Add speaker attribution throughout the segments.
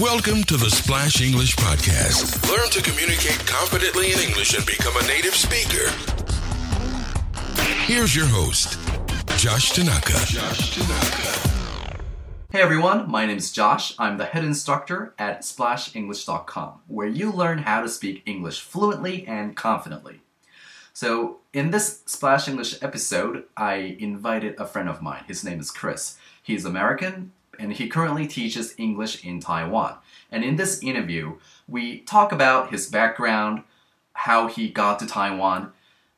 Speaker 1: Welcome to the Splash English Podcast. Learn to communicate confidently in English and become a native speaker. Here's your host, Josh Tanaka. Josh Tanaka.
Speaker 2: Hey everyone, my name is Josh. I'm the head instructor at splashenglish.com, where you learn how to speak English fluently and confidently. So, in this Splash English episode, I invited a friend of mine. His name is Chris. He's American and he currently teaches English in Taiwan. And in this interview, we talk about his background, how he got to Taiwan,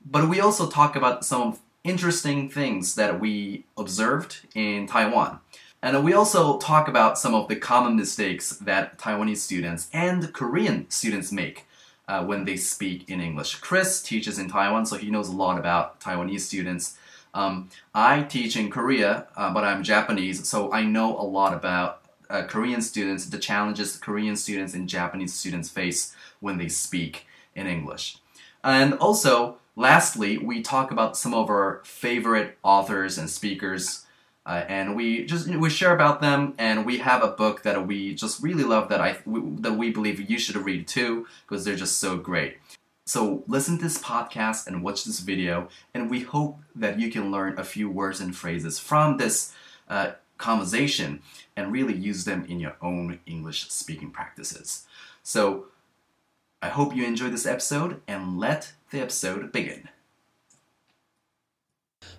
Speaker 2: but we also talk about some interesting things that we observed in Taiwan. And we also talk about some of the common mistakes that Taiwanese students and Korean students make uh, when they speak in English. Chris teaches in Taiwan, so he knows a lot about Taiwanese students. Um, I teach in Korea, uh, but I'm Japanese, so I know a lot about uh, Korean students, the challenges Korean students and Japanese students face when they speak in English. And also, lastly, we talk about some of our favorite authors and speakers. Uh, and we just we share about them, and we have a book that we just really love that I that we believe you should read too because they're just so great. So listen to this podcast and watch this video, and we hope that you can learn a few words and phrases from this uh, conversation and really use them in your own English speaking practices. So I hope you enjoy this episode, and let the episode begin.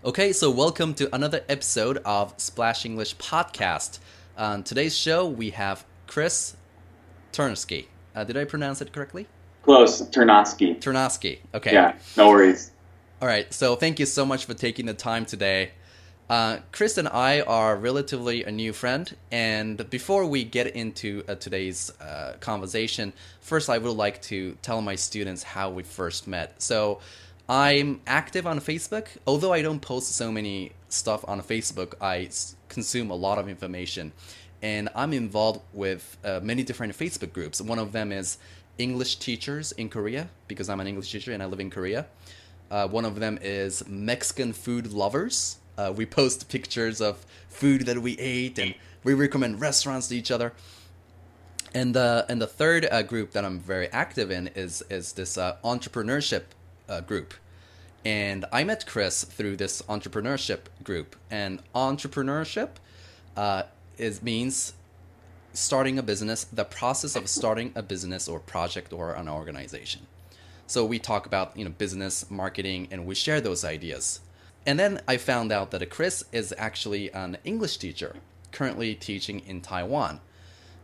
Speaker 2: Okay, so welcome to another episode of Splash English Podcast. On today's show, we have Chris Turnsky. Uh, did I pronounce it correctly?
Speaker 3: Close, Ternosky.
Speaker 2: Ternosky. Okay.
Speaker 3: Yeah, no worries.
Speaker 2: All right. So thank you so much for taking the time today. Uh, Chris and I are relatively a new friend, and before we get into uh, today's uh, conversation, first I would like to tell my students how we first met. So, I'm active on Facebook. Although I don't post so many stuff on Facebook, I consume a lot of information, and I'm involved with uh, many different Facebook groups. One of them is English teachers in Korea because I'm an English teacher and I live in Korea. Uh, one of them is Mexican food lovers. Uh, we post pictures of food that we ate and we recommend restaurants to each other. And the and the third uh, group that I'm very active in is is this uh, entrepreneurship uh, group. And I met Chris through this entrepreneurship group. And entrepreneurship uh, is means starting a business, the process of starting a business or project or an organization. So we talk about you know business, marketing, and we share those ideas. And then I found out that Chris is actually an English teacher, currently teaching in Taiwan.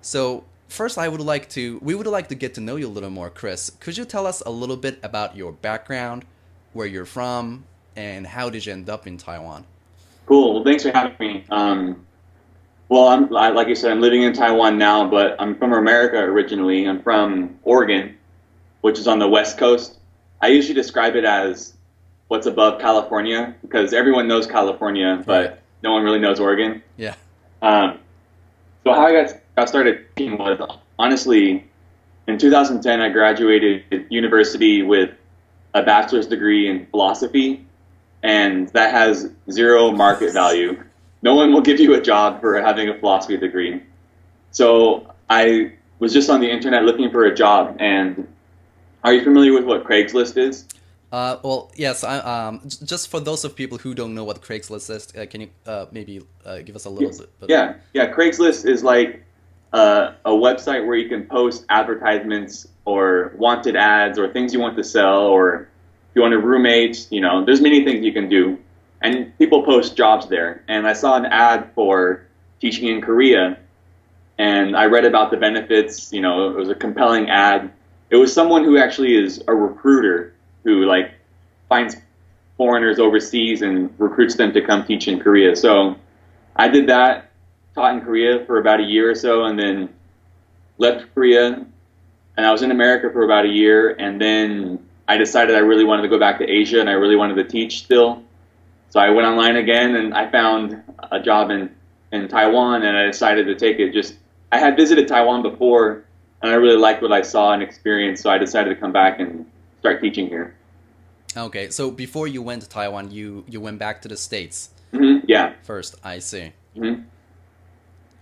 Speaker 2: So first, I would like to we would like to get to know you a little more, Chris. Could you tell us a little bit about your background, where you're from, and how did you end up in Taiwan?
Speaker 3: Cool. Well, thanks for having me. Um, well, I'm like you said, I'm living in Taiwan now, but I'm from America originally. I'm from Oregon, which is on the west coast. I usually describe it as what's above California because everyone knows California, but right. no one really knows Oregon.
Speaker 2: Yeah.
Speaker 3: Um, so how I got got started was honestly in 2010 I graduated university with a bachelor's degree in philosophy, and that has zero market value no one will give you a job for having a philosophy degree. So I was just on the internet looking for a job. And are you familiar with what Craigslist is?
Speaker 2: Uh, well, yes. I, um, just for those of people who don't know what Craigslist is, uh, can you uh, maybe uh, give us a little
Speaker 3: yes.
Speaker 2: bit?
Speaker 3: Yeah, yeah. Craigslist is like uh, a website where you can post advertisements or wanted ads or things you want to sell, or if you want a roommate. You know, there's many things you can do and people post jobs there. And I saw an ad for teaching in Korea, and I read about the benefits. You know, it was a compelling ad. It was someone who actually is a recruiter who like finds foreigners overseas and recruits them to come teach in Korea. So I did that, taught in Korea for about a year or so, and then left Korea. And I was in America for about a year, and then I decided I really wanted to go back to Asia, and I really wanted to teach still. So I went online again and I found a job in, in Taiwan and I decided to take it. Just I had visited Taiwan before and I really liked what I saw and experienced, so I decided to come back and start teaching here.
Speaker 2: Okay, so before you went to Taiwan, you you went back to the states.
Speaker 3: Mm-hmm. Yeah.
Speaker 2: First, I see.
Speaker 3: Mm-hmm.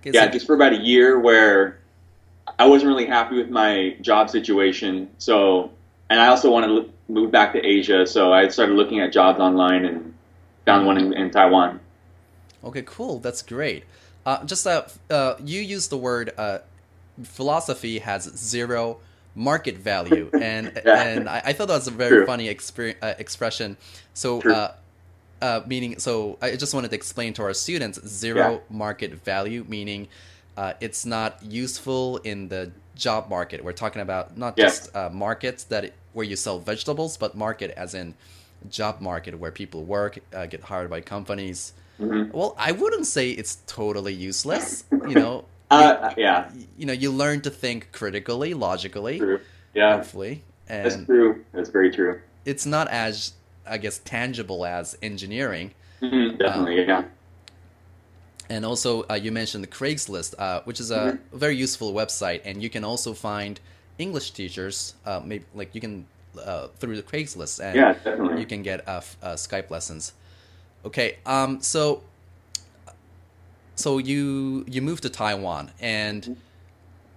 Speaker 3: yeah, just for about a year, where I wasn't really happy with my job situation. So, and I also wanted to move back to Asia. So I started looking at jobs online and found one in, in Taiwan.
Speaker 2: Okay, cool. That's great. Uh, just uh, uh, you use the word uh, philosophy has zero market value, and
Speaker 3: Yeah.
Speaker 2: and I, I thought that was a very
Speaker 3: True.
Speaker 2: funny uh, expression. So, uh, uh, meaning, so I just wanted to explain to our students zero
Speaker 3: Yeah.
Speaker 2: market value, meaning uh, it's not useful in the job market. We're talking about not
Speaker 3: Yeah.
Speaker 2: just uh, markets that it, where you sell vegetables, but market as in job market where people work, uh, get hired by companies.
Speaker 3: Mhm.
Speaker 2: Well, I wouldn't say it's totally useless. You know,
Speaker 3: Uh, yeah,
Speaker 2: you, you know, you learn to think critically, logically,
Speaker 3: true. Yeah,
Speaker 2: hopefully,
Speaker 3: that's
Speaker 2: and
Speaker 3: true. That's very true.
Speaker 2: it's not as, I guess, tangible as engineering.
Speaker 3: Mhm, Definitely, yeah.
Speaker 2: And also, uh, you mentioned the Craigslist, uh, which is a
Speaker 3: Mm-hmm.
Speaker 2: very useful website, and you can also find English teachers. Uh, maybe like you can uh, through the Craigslist, and
Speaker 3: Yeah, definitely.
Speaker 2: you can get uh, f- uh, Skype lessons. Okay, um, so so you you moved to Taiwan, and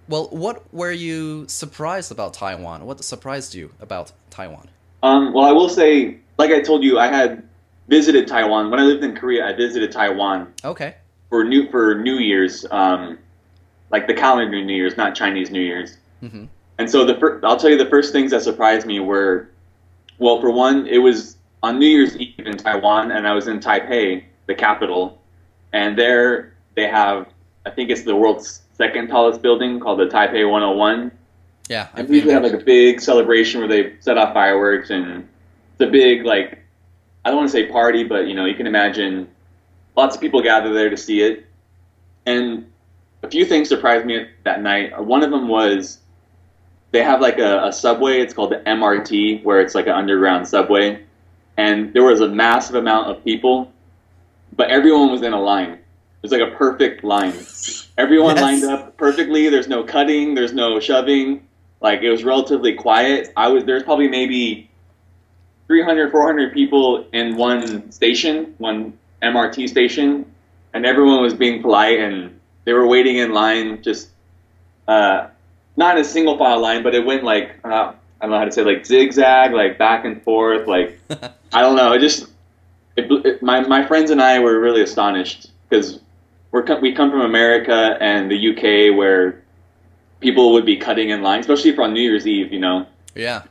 Speaker 2: well, what were you surprised about Taiwan? What surprised you about Taiwan?
Speaker 3: Um, well, I will say, like I told you, I had visited Taiwan when I lived in Korea. I visited Taiwan
Speaker 2: Okay,
Speaker 3: for new for New Year's, um, like the calendar New Year's, not Chinese New Year's.
Speaker 2: hmm
Speaker 3: And so the fir- I'll tell you the first things that surprised me were, well, for one, it was on New Year's Eve in Taiwan, and I was in Taipei, the capital, and there they have, I think it's the world's second tallest building called the Taipei 101.
Speaker 2: yeah,
Speaker 3: And usually have like a big celebration where they set off fireworks and it's a big like I don't want to say party, but you know you can imagine lots of people gather there to see it. And a few things surprised me that night. One of them was they have like a, a subway. It's called the MRT, where it's like an underground subway. And there was a massive amount of people, but everyone was in a line. It was like a perfect line. Everyone
Speaker 2: Yes.
Speaker 3: lined up perfectly. There's no cutting. There's no shoving. Like it was relatively quiet. I was there's probably maybe 300, 400 people in one station, one MRT station, and everyone was being polite and they were waiting in line, just uh, not in a single file line, but it went like uh, I don't know how to say like zigzag, like back and forth, like I don't know. It just it, it, my my friends and I were really astonished because we're we come from America and the UK where people would be cutting in line, especially for on New Year's Eve. You know,
Speaker 2: yeah,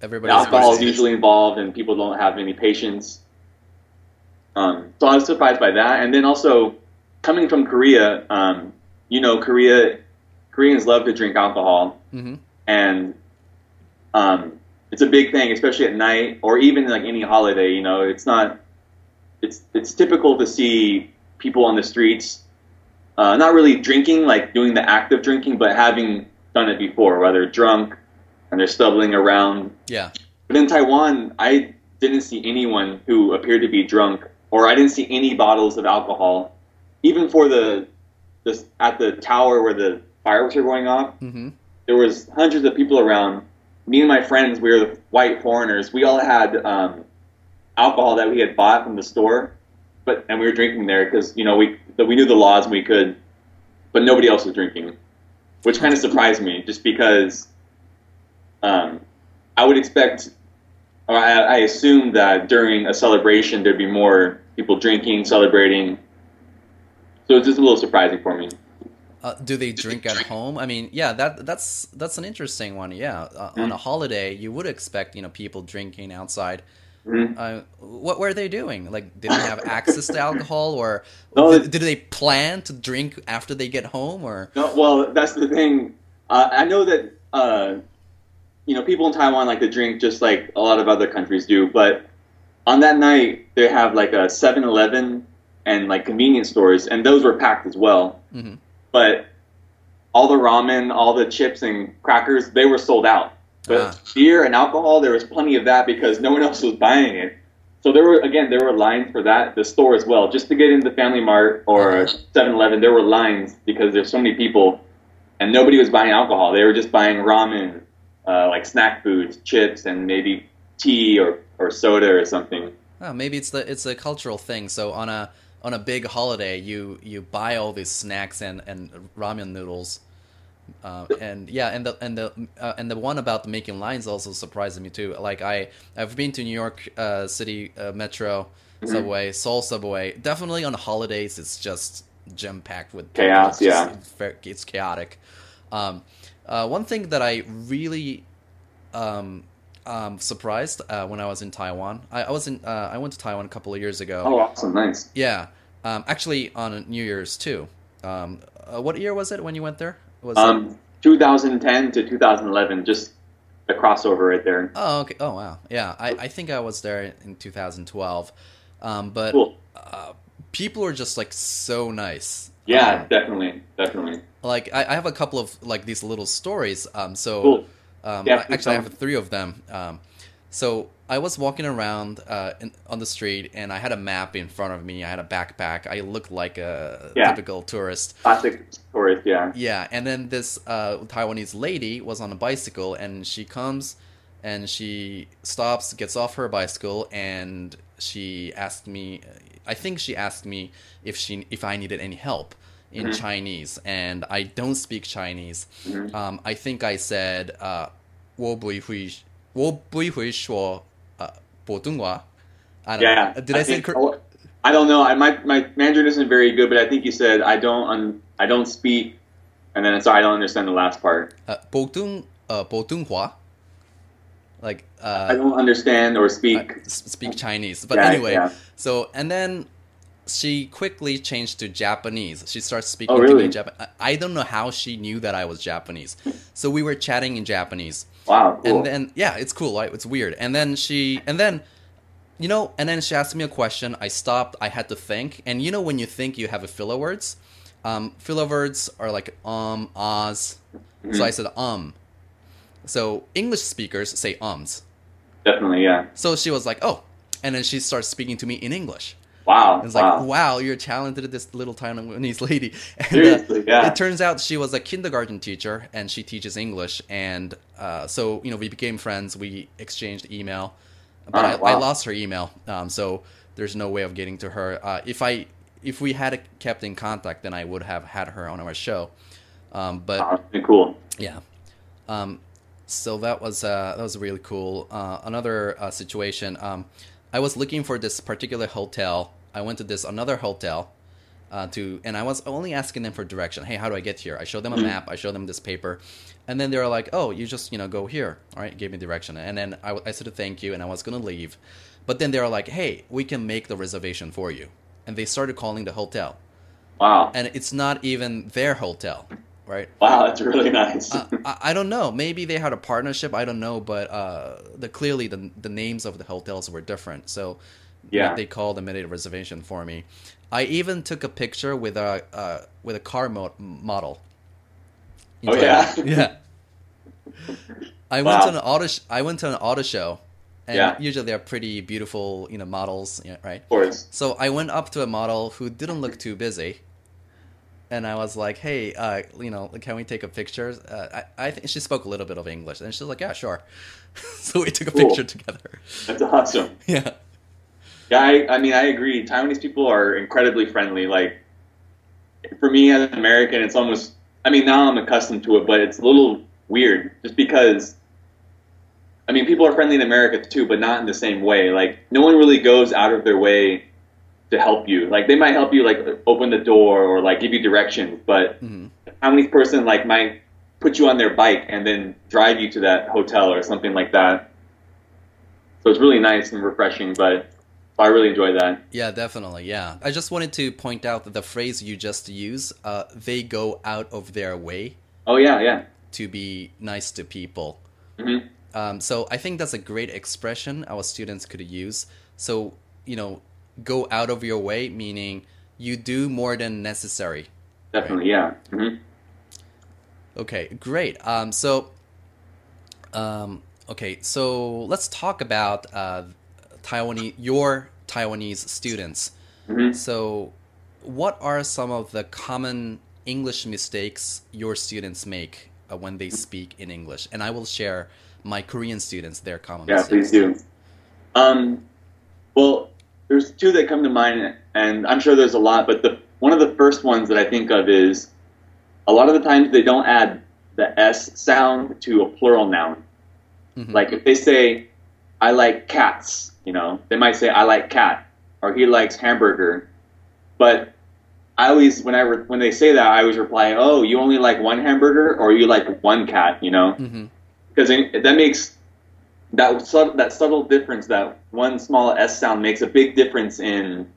Speaker 2: Everybody.
Speaker 3: alcohol is usually involved and people don't have any patience. Um, so I was surprised by that, and then also coming from Korea, um, you know, Korea Koreans love to drink alcohol,
Speaker 2: hmm
Speaker 3: and um, it's a big thing, especially at night or even like any holiday. You know, it's not. It's it's typical to see people on the streets, uh, not really drinking, like doing the act of drinking, but having done it before, whether drunk and they're stumbling around.
Speaker 2: Yeah,
Speaker 3: But in Taiwan, I didn't see anyone who appeared to be drunk, or I didn't see any bottles of alcohol, even for the, the at the tower where the fireworks were going off
Speaker 2: hmm
Speaker 3: there was hundreds of people around. Me and my friends, we were the white foreigners. We all had um, alcohol that we had bought from the store, but and we were drinking there because you know we we knew the laws and we could, but nobody else was drinking, which kind of surprised me, just because um, I would expect, or I, I assumed that during a celebration there'd be more people drinking, celebrating. So it's just a little surprising for me.
Speaker 2: Uh, do they drink at home? I mean, yeah, that that's that's an interesting one. Yeah, uh, on a holiday, you would expect you know people drinking outside.
Speaker 3: Mhm.
Speaker 2: Uh, what were they doing? Like, did they have access to alcohol, or
Speaker 3: No,
Speaker 2: did, did they plan to drink after they get home, or
Speaker 3: No, well, that's the thing. Uh, I know that uh, you know people in Taiwan like to drink just like a lot of other countries do, but on that night they have like a 7-Eleven and like convenience stores, and those were packed as well.
Speaker 2: Mhm.
Speaker 3: But all the ramen, all the chips and crackers, they were sold out. But
Speaker 2: Ah.
Speaker 3: beer and alcohol, there was plenty of that because no one else was buying it. So there were again there were lines for that the store as well. Just to get into Family Mart or 7-Eleven, there were lines because there's so many people, and nobody was buying alcohol. They were just buying ramen, uh, like snack foods, chips, and maybe tea or, or soda or something.
Speaker 2: oh, maybe it's the it's a cultural thing. So on a on a big holiday, you you buy all these snacks and and ramen noodles, Uh, and yeah, and the and the uh, and the one about the making lines also surprised me too. Like I I've been to New York uh, City uh, Metro
Speaker 3: Mm-hmm.
Speaker 2: subway, Seoul subway. Definitely on holidays, it's just jam packed with
Speaker 3: Chaos,
Speaker 2: It's
Speaker 3: yeah.
Speaker 2: very- it's chaotic. Um, uh, one thing that I really um, um, surprised uh, when I was in Taiwan, I, I was in uh, I went to Taiwan a couple of years ago.
Speaker 3: Oh, awesome, nice.
Speaker 2: Yeah, um, actually on New Year's too. Um, uh, what year was it when you went there? Was it?
Speaker 3: Um, 2010 to 2011, just a crossover right there.
Speaker 2: Oh, okay. Oh, wow. Yeah, I, I think I was there in 2012. Um, but
Speaker 3: Cool.
Speaker 2: uh, people are just like so nice.
Speaker 3: Yeah,
Speaker 2: Um,
Speaker 3: definitely, definitely.
Speaker 2: like I, I have a couple of like these little stories. Um, so
Speaker 3: Cool.
Speaker 2: Um,
Speaker 3: Yeah,
Speaker 2: actually, I have three of them. Um, so I was walking around uh, in, on the street, and I had a map in front of me. I had a backpack. I looked like a
Speaker 3: Yeah.
Speaker 2: typical tourist.
Speaker 3: Classic tourist, yeah.
Speaker 2: Yeah, and then this uh, Taiwanese lady was on a bicycle, and she comes and she stops, gets off her bicycle, and she asked me. I think she asked me if she if I needed any help in
Speaker 3: Mhm.
Speaker 2: Chinese, and I don't speak Chinese.
Speaker 3: Mhm.
Speaker 2: Um, I think I said, uh, 我不会我不会说呃普通话. I don't
Speaker 3: Yeah.
Speaker 2: know. Did I, say it
Speaker 3: think-
Speaker 2: cor-
Speaker 3: I don't know. I my my Mandarin isn't very good, but I think you said I don't un, I don't speak, and then sorry, I don't understand the last part.
Speaker 2: uh, 普通呃普通话? Like uh,
Speaker 3: I don't understand or
Speaker 2: uh,
Speaker 3: speak.
Speaker 2: s- speak Chinese. But
Speaker 3: Yeah,
Speaker 2: anyway,
Speaker 3: yeah.
Speaker 2: so and then she quickly changed to Japanese. She starts speaking
Speaker 3: Oh,
Speaker 2: to me in Japanese. I don't know how she knew that I was Japanese. So we were chatting in Japanese.
Speaker 3: Wow, cool.
Speaker 2: And then yeah, it's cool, right? It's weird. And then she and then you know, and then she asked me a question. I stopped. I had to think. And you know when you think you have a filler words? Um, filler words are like um, ahs. So I said um. So English speakers say ums.
Speaker 3: Definitely, yeah.
Speaker 2: So she was like, "Oh," and then she starts speaking to me in English.
Speaker 3: Wow,
Speaker 2: It's
Speaker 3: wow.
Speaker 2: like, "Wow, you're talented, at this little Taiwanese lady." And, uh,
Speaker 3: Seriously, yeah.
Speaker 2: It turns out she was a kindergarten teacher, and she teaches English. And uh, so, you know, we became friends. We exchanged email, but
Speaker 3: Oh,
Speaker 2: I, I lost her email. Um, so there's no way of getting to her. Uh, if I if we had kept in contact, then I would have had her on our show. Um, but
Speaker 3: Wow, cool.
Speaker 2: yeah. Um, so that was uh, that was really cool. Uh, another uh, situation. I was looking for this particular hotel. I went to this another hotel uh, to, and I was only asking them for direction. Hey, how do I get here? I showed them a map. I showed them this paper, and then they were like, "Oh, you just you know go here." All right, gave me direction, and then I, I said thank you, and I was gonna leave, but then they were like, "Hey, we can make the reservation for you," and they started calling the hotel,
Speaker 3: Wow,
Speaker 2: and it's not even their hotel, right?
Speaker 3: wow, that's really nice.
Speaker 2: uh, I, I don't know. Maybe they had a partnership. I don't know, but uh, the clearly the the names of the hotels were different. So
Speaker 3: Yeah.
Speaker 2: they called and made a reservation for me. I even took a picture with a uh, with a car mo- model.
Speaker 3: Oh, yeah?
Speaker 2: Yeah. I went
Speaker 3: Wow.
Speaker 2: to an auto. Sh- I went to an auto show, and
Speaker 3: Yeah.
Speaker 2: usually they're pretty beautiful, you know, models, right?
Speaker 3: of course.
Speaker 2: So I went up to a model who didn't look too busy, and I was like, "Hey, uh, you know, can we take a picture?" Uh, I, I think she spoke a little bit of English, and she was like, "Yeah, sure." so we took a
Speaker 3: Cool.
Speaker 2: picture together.
Speaker 3: That's awesome.
Speaker 2: Yeah,
Speaker 3: Yeah, I, I mean, I agree. Taiwanese people are incredibly friendly. Like, for me as an American, it's almost, I mean, now I'm accustomed to it, but it's a little weird just because, I mean, people are friendly in America too, but not in the same way. Like, no one really goes out of their way to help you. Like, they might help you, like, open the door or, like, give you directions, but
Speaker 2: hmm
Speaker 3: a Taiwanese person, like, might put you on their bike and then drive you to that hotel or something like that. So it's really nice and refreshing, but I really enjoy that.
Speaker 2: yeah, definitely. Yeah, I just wanted to point out that the phrase you just used, uh, "They go out of their way
Speaker 3: Oh yeah, yeah.
Speaker 2: to be nice to people."
Speaker 3: hmm
Speaker 2: Um, so I think that's a great expression our students could use. So you know, go out of your way, meaning you do more than necessary.
Speaker 3: Definitely, yeah. hmm
Speaker 2: Okay, great. Um, so, um, okay, so let's talk about uh, Taiwanese, your Taiwanese students.
Speaker 3: hmm
Speaker 2: So, what are some of the common English mistakes your students make uh, when they speak in English? And I will share my Korean students their common
Speaker 3: Yeah,
Speaker 2: mistakes.
Speaker 3: please do. Um, well, there's two that come to mind, and I'm sure there's a lot, but the one of the first ones that I think of is a lot of the times they don't add the S sound to a plural noun.
Speaker 2: Mhm.
Speaker 3: Like if they say, "I like cats," you know, they might say, "I like cat," or "He likes hamburger." But I always, when I re- when they say that, I always reply, "Oh, you only like one hamburger, or you like one cat," you know,
Speaker 2: Mhm.
Speaker 3: because that makes that sub- that subtle difference, that one small S sound makes a big difference in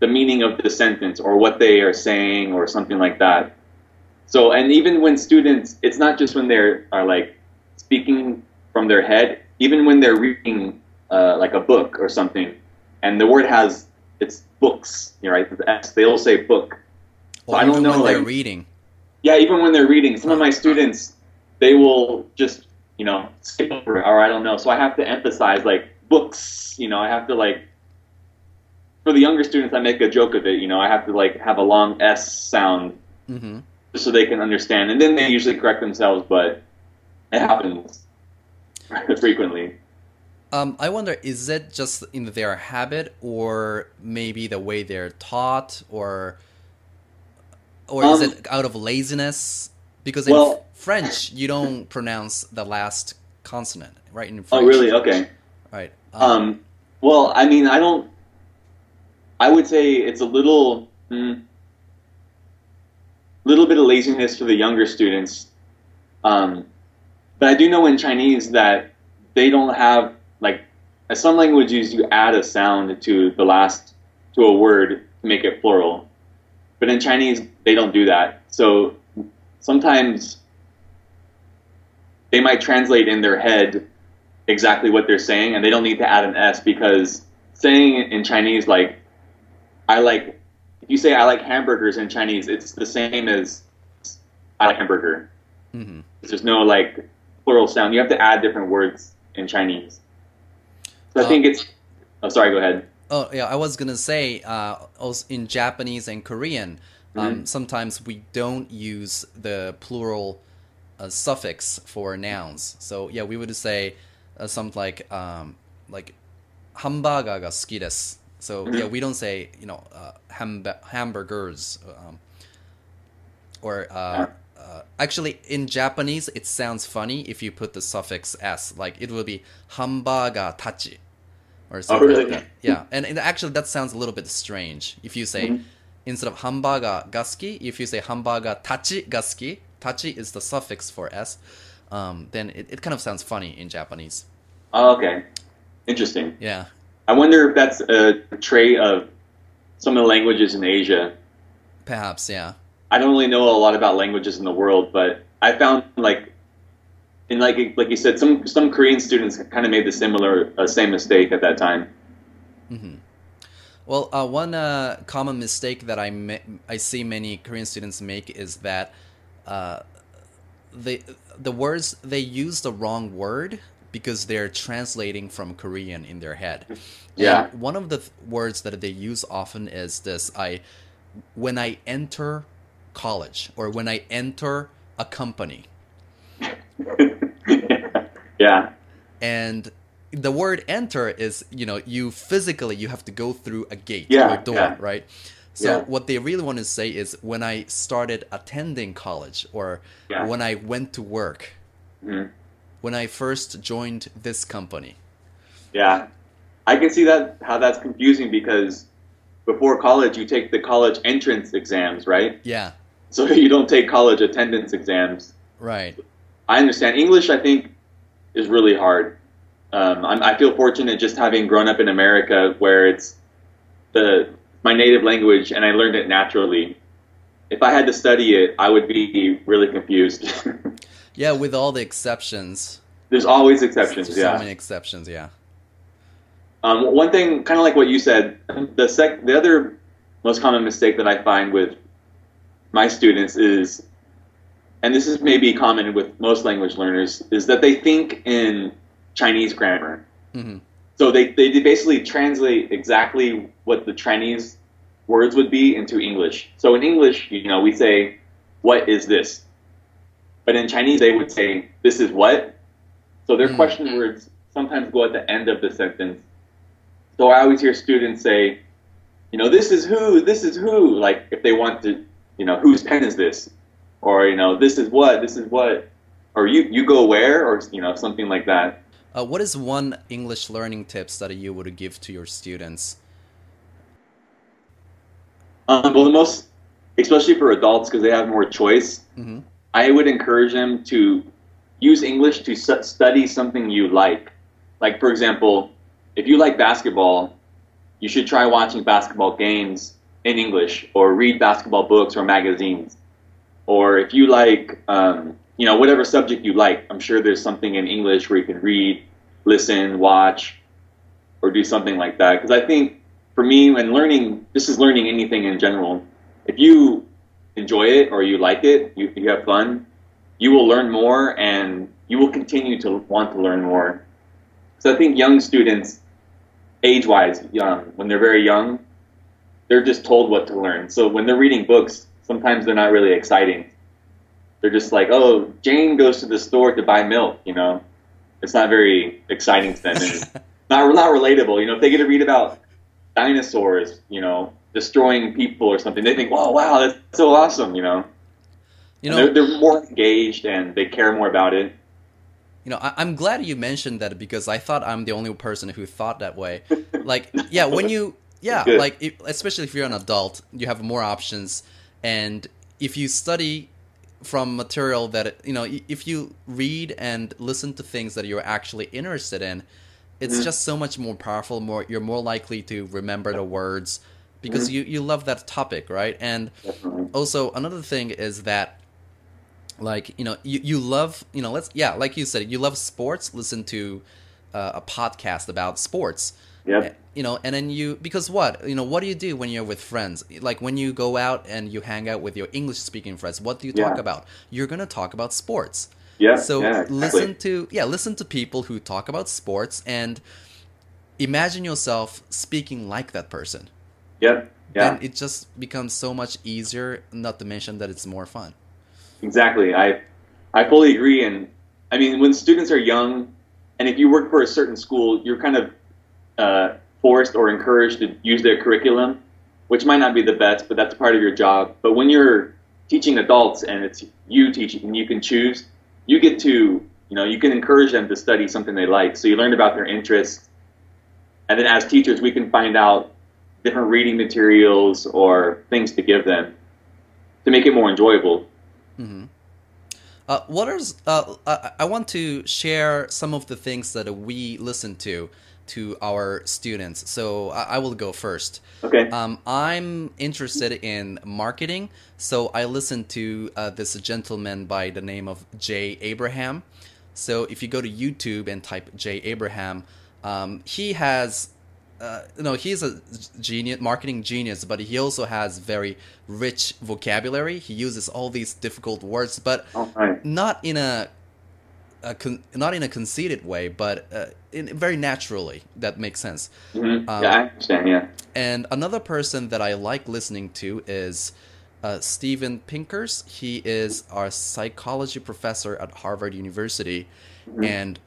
Speaker 3: the meaning of the sentence or what they are saying or something like that. So, and even when students, it's not just when they're are like speaking from their head, even when they're reading uh, like a book or something, and the word has it's books, you know, right? The S, they'll say book. So I don't know,
Speaker 2: when they're
Speaker 3: like-
Speaker 2: reading.
Speaker 3: Yeah, even when they're reading, some of my students, they will just, you know, skip over it, or I don't know. So I have to emphasize like books, you know, I have to like, for the younger students, I make a joke of it, you know, I have to like have a long S sound
Speaker 2: mm-hmm.
Speaker 3: just so they can understand. And then they usually correct themselves, but it happens frequently.
Speaker 2: Um, I wonder, is it just in their habit, or maybe the way they're taught, or or is
Speaker 3: Um,
Speaker 2: it out of laziness? Because in
Speaker 3: well-
Speaker 2: F- French, you don't pronounce the last consonant, right? In French.
Speaker 3: Oh, really? Okay.
Speaker 2: Right.
Speaker 3: Um, well, I mean, I don't. I would say it's a little, mm, little bit of laziness for the younger students. Um, but I do know in Chinese that they don't have like, in some languages you add a sound to the last to a word to make it plural, but in Chinese they don't do that. So sometimes they might translate in their head exactly what they're saying, and they don't need to add an S because saying in Chinese like I like if you say I like hamburgers in Chinese, it's the same as I like hamburger.
Speaker 2: Mm-hmm.
Speaker 3: There's no like plural sound. You have to add different words in Chinese. So I
Speaker 2: Uh,
Speaker 3: think it's. Oh, sorry. Go ahead.
Speaker 2: Oh yeah, I was gonna say uh, also in Japanese and Korean, um,
Speaker 3: Mhm.
Speaker 2: sometimes we don't use the plural uh, suffix for nouns. So yeah, we would say uh, something like um, like hamburger ga suki desu. So
Speaker 3: Mhm.
Speaker 2: yeah, we don't say you know uh, hamburgers um, or. Uh, uh, actually, in Japanese, it sounds funny if you put the suffix s. Like it will be hamburger tachi, or something
Speaker 3: really?
Speaker 2: like that. Yeah, and, and actually, that sounds a little bit strange. If you say
Speaker 3: Mhm.
Speaker 2: Instead of hamburger gaski, if you say hamburger tachi gaski, tachi is the suffix for s. Um, then it, it kind of sounds funny in Japanese.
Speaker 3: Oh, okay. Interesting.
Speaker 2: Yeah.
Speaker 3: I wonder if that's a trait of some of the languages in Asia.
Speaker 2: Perhaps, yeah.
Speaker 3: I don't really know a lot about languages in the world, but I found like, and like like you said, some some Korean students kind of made the similar uh, same mistake at that time.
Speaker 2: hmm Well, uh, one uh, common mistake that I ma- I see many Korean students make is that uh, they the words they use the wrong word because they're translating from Korean in their head.
Speaker 3: Yeah.
Speaker 2: And one of the th- words that they use often is this: I when I enter college or when I enter a company.
Speaker 3: yeah.
Speaker 2: and the word enter is you know you physically you have to go through a gate
Speaker 3: Yeah,
Speaker 2: or door
Speaker 3: yeah.
Speaker 2: right so
Speaker 3: Yeah.
Speaker 2: what they really want to say is when i started attending college or when i went to work
Speaker 3: Mhm.
Speaker 2: when i first joined this company
Speaker 3: Yeah, I can see that how that's confusing because before college you take the college entrance exams, right?
Speaker 2: yeah
Speaker 3: So you don't take college attendance exams.
Speaker 2: right
Speaker 3: I understand English. I think is really hard. Um, I'm, I feel fortunate just having grown up in America, where it's the my native language, and I learned it naturally. If I had to study it, I would be really confused.
Speaker 2: yeah with all the exceptions
Speaker 3: There's always exceptions.
Speaker 2: so
Speaker 3: yeah.
Speaker 2: So many exceptions yeah
Speaker 3: Um, one thing, kind of like what you said, the sec, the other most common mistake that I find with my students is, and this is maybe common with most language learners, is that they think in Chinese grammar.
Speaker 2: hmm
Speaker 3: So they, they basically translate exactly what the Chinese words would be into English. So in English, you know, we say, "What is this?" But in Chinese, they would say, "This is what." So their
Speaker 2: Mm.
Speaker 3: question words sometimes go at the end of the sentence. So I always hear students say, "You know, this is who, this is who." Like if they want to, you know, whose pen is this, or you know, this is what, this is what. or you you go where or you know something like that.
Speaker 2: Uh, what is one English learning tips that you would give to your students?
Speaker 3: Um, well, the most, especially for adults, because they have more choice,
Speaker 2: hmm
Speaker 3: I would encourage them to use English to su- study something you like. Like, for example, if you like basketball, you should try watching basketball games in English or read basketball books or magazines. Or if you like, um, you know, whatever subject you like, I'm sure there's something in English where you can read, listen, watch, or do something like that. Because I think for me, when learning, this is learning anything in general. If you enjoy it or you like it, you, you have fun, you will learn more and you will continue to want to learn more. So I think young students, age-wise, young, when they're very young, they're just told what to learn. So when they're reading books, sometimes they're not really exciting. They're just like, oh, Jane goes to the store to buy milk, you know. It's not very exciting to them. Not not relatable. You know, if they get to read about dinosaurs, you know, destroying people or something, they think, "Oh, wow, that's so awesome!" You know,
Speaker 2: You know,
Speaker 3: they're, they're more engaged and they care more about it.
Speaker 2: You know, I, I'm glad you mentioned that because I thought I'm the only person who thought that way. Like, yeah, when you, yeah, like, if, especially if you're an adult, you have more options, and if you study from material that you know, if you read and listen to things that you're actually interested in, it's
Speaker 3: Mm-hmm.
Speaker 2: just so much more powerful. More, you're more likely to remember the words because
Speaker 3: Mm-hmm.
Speaker 2: you you love that topic, right? And
Speaker 3: Definitely.
Speaker 2: also another thing is that like you know you, you love you know let's yeah like you said you love sports listen to uh, a podcast about sports
Speaker 3: Yep.
Speaker 2: You know and then you because what you know what do you do when you're with friends like when you go out and you hang out with your english speaking friends what do you talk
Speaker 3: Yeah.
Speaker 2: about you're gonna talk about sports
Speaker 3: Yeah.
Speaker 2: so
Speaker 3: yeah, exactly.
Speaker 2: listen to yeah listen to people who talk about sports and imagine yourself speaking like that person
Speaker 3: Yep. Yeah.
Speaker 2: and it just becomes so much easier not to mention that it's more fun
Speaker 3: Exactly. I I fully agree. And I mean, when students are young, and if you work for a certain school, you're kind of uh, forced or encouraged to use their curriculum, which might not be the best, but that's part of your job. But when you're teaching adults and it's you teaching and you can choose, you get to you know you can encourage them to study something they like. So you learn about their interests, and then as teachers, we can find out different reading materials or things to give them to make it more enjoyable.
Speaker 2: Mm-hmm. Uh, uh, I want to share some of the things that we listen to to our students. So I, I will go first.
Speaker 3: Okay.
Speaker 2: Um, I'm interested in marketing, so I listen to uh, this gentleman by the name of Jay Abraham. So if you go to YouTube and type Jay Abraham, um, he has, uh, no, he's a genius, marketing genius, but he also has very rich vocabulary. He uses all these difficult words, but not in a con- not in a conceited way, but uh, in very naturally. That makes sense.
Speaker 3: hmm
Speaker 2: Um,
Speaker 3: yeah, I understand. Yeah.
Speaker 2: And another person that I like listening to is uh, Steven Pinkers. He is our psychology professor at Harvard University. And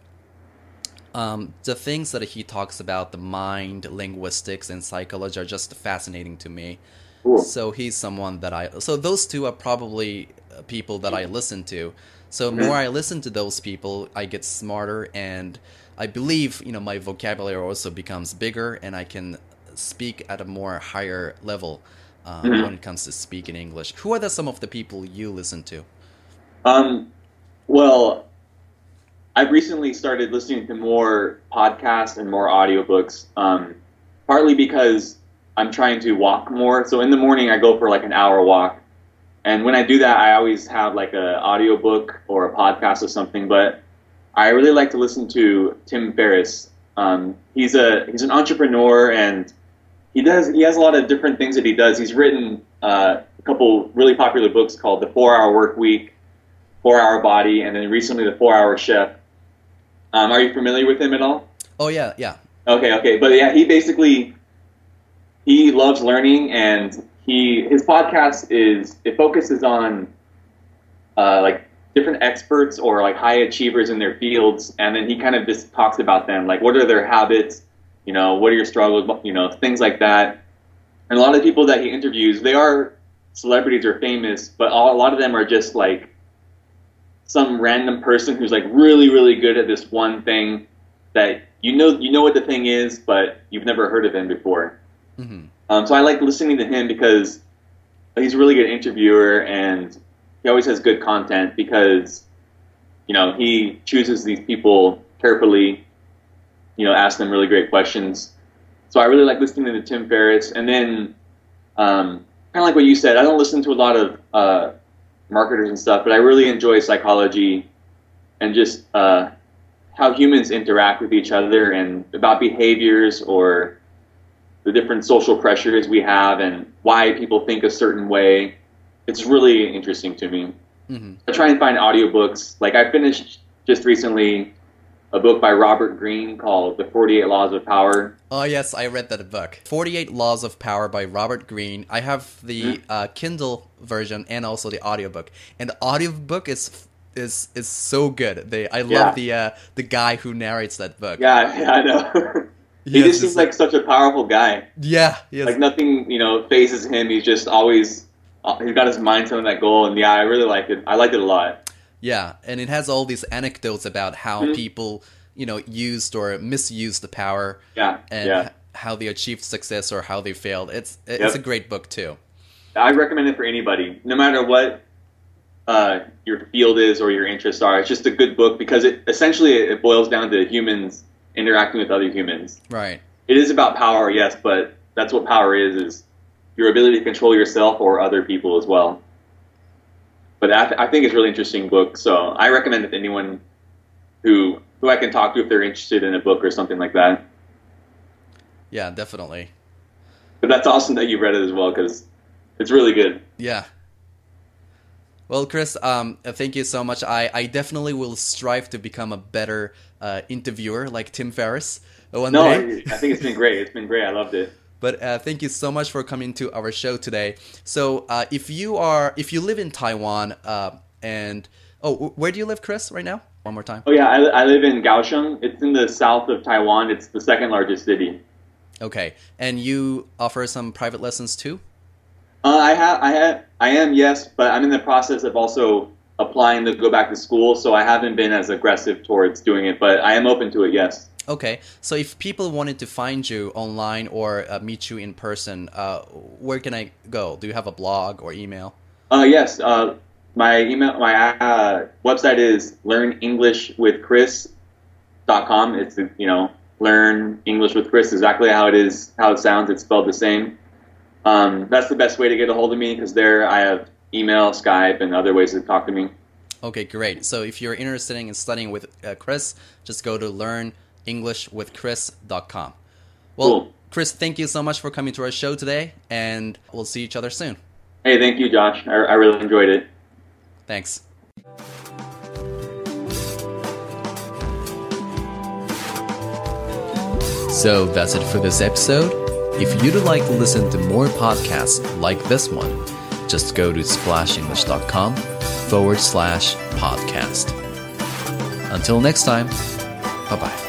Speaker 2: um, the things that he talks about, the mind, linguistics, and psychology, are just fascinating to me.
Speaker 3: Cool.
Speaker 2: So he's someone that I. So those two are probably uh, people that I listen to. So more I listen to those people, I get smarter, and I believe you know my vocabulary also becomes bigger, and I can speak at a more higher level uh,
Speaker 3: Mhm.
Speaker 2: when it comes to speaking English. Who are the, some of the people you listen to?
Speaker 3: Um, well, I've recently started listening to more podcasts and more audiobooks, um, partly because I'm trying to walk more. So in the morning, I go for like an hour walk. And when I do that, I always have like a audiobook or a podcast or something. But I really like to listen to Tim Ferriss. Um, he's a he's an entrepreneur and he does he has a lot of different things that he does. He's written uh, a couple really popular books called The Four Hour Work Week, Four Hour Body, and then recently The Four Hour Chef. Um, are you familiar with him at all?
Speaker 2: Oh yeah, yeah.
Speaker 3: Okay, okay, but yeah, he basically he loves learning, and he his podcast is it focuses on uh, like different experts or like high achievers in their fields, and then he kind of just talks about them, like what are their habits, you know, what are your struggles, you know, things like that. And a lot of people that he interviews, they are celebrities or famous, but all, a lot of them are just like some random person who's like really really good at this one thing that you know you know what the thing is, but you've never heard of him before.
Speaker 2: hmm
Speaker 3: Um, so I like listening to him because he's a really good interviewer and he always has good content because you know he chooses these people carefully. You know, asks them really great questions. So I really like listening to Tim Ferriss, and then um, kind of like what you said, I don't listen to a lot of uh, marketers and stuff, but I really enjoy psychology and just uh, how humans interact with each other and about behaviors or the different social pressures we have and why people think a certain way. It's really interesting to me.
Speaker 2: hmm
Speaker 3: I try and find audiobooks. Like I finished just recently a book by Robert Greene called The 48 Laws of Power.
Speaker 2: Oh yes, I read that book. Forty Eight Laws of Power by Robert Greene. I have the uh, Kindle version and also the audiobook. And the audiobook is is is so good. They I
Speaker 3: Yeah.
Speaker 2: love the uh, the guy who narrates that book.
Speaker 3: Yeah, yeah, I know. He
Speaker 2: He
Speaker 3: just seems like such a powerful guy.
Speaker 2: Yeah.
Speaker 3: Like nothing, you know, fazes him. He's just always uh, he's got his mind set on that goal. And yeah, I really liked it. I liked it a lot.
Speaker 2: Yeah, and it has all these anecdotes about how
Speaker 3: Mhm.
Speaker 2: people, you know, used or misused the power
Speaker 3: Yeah,
Speaker 2: and
Speaker 3: yeah.
Speaker 2: how they achieved success or how they failed. It's it's
Speaker 3: Yep.
Speaker 2: a great book too.
Speaker 3: I recommend it for anybody, no matter what uh, your field is or your interests are. It's just a good book because it essentially it boils down to humans interacting with other humans.
Speaker 2: Right.
Speaker 3: It is about power, yes, but that's what power is: is your ability to control yourself or other people as well. But I, th- I think it's a really interesting book, so I recommend it to anyone who who I can talk to if they're interested in a book or something like that.
Speaker 2: Yeah, definitely.
Speaker 3: But that's awesome that you read it as well because it's really good.
Speaker 2: Yeah. Well, Chris, um, uh, thank you so much. I, I definitely will strive to become a better uh, interviewer like Tim Ferriss uh, one
Speaker 3: No,
Speaker 2: day.
Speaker 3: I, I think it's been great. It's been great. I loved it.
Speaker 2: But uh, thank you so much for coming to our show today. So, uh, if you are, if you live in Taiwan, uh, and oh, where do you live, Chris, right now? One more time.
Speaker 3: Oh yeah, I, I live in Kaohsiung. It's in the south of Taiwan. It's the second largest city.
Speaker 2: Okay, and you offer some private lessons too.
Speaker 3: Uh, I have, I have, I am yes, but I'm in the process of also applying to go back to school. So I haven't been as aggressive towards doing it, but I am open to it. Yes.
Speaker 2: Okay, so if people wanted to find you online or uh, meet you in person, uh, where can I go? Do you have a blog or email?
Speaker 3: Uh, yes. Uh, my email, my uh, website is learnenglishwithchris.com. It's you know learn English with Chris exactly how it is, how it sounds. It's spelled the same. Um, that's the best way to get a hold of me because there I have email, Skype, and other ways to talk to me.
Speaker 2: Okay, great. So if you're interested in studying with uh, Chris, just go to learnenglishwithchris.com. Well,
Speaker 3: Cool.
Speaker 2: Chris, thank you so much for coming to our show today, and we'll see each other soon.
Speaker 3: Hey, thank you, Josh. I, I really enjoyed it.
Speaker 2: Thanks. So that's it for this episode. If you'd like to listen to more podcasts like this one, just go to splashenglish.com forward slash podcast. Until next time, bye bye.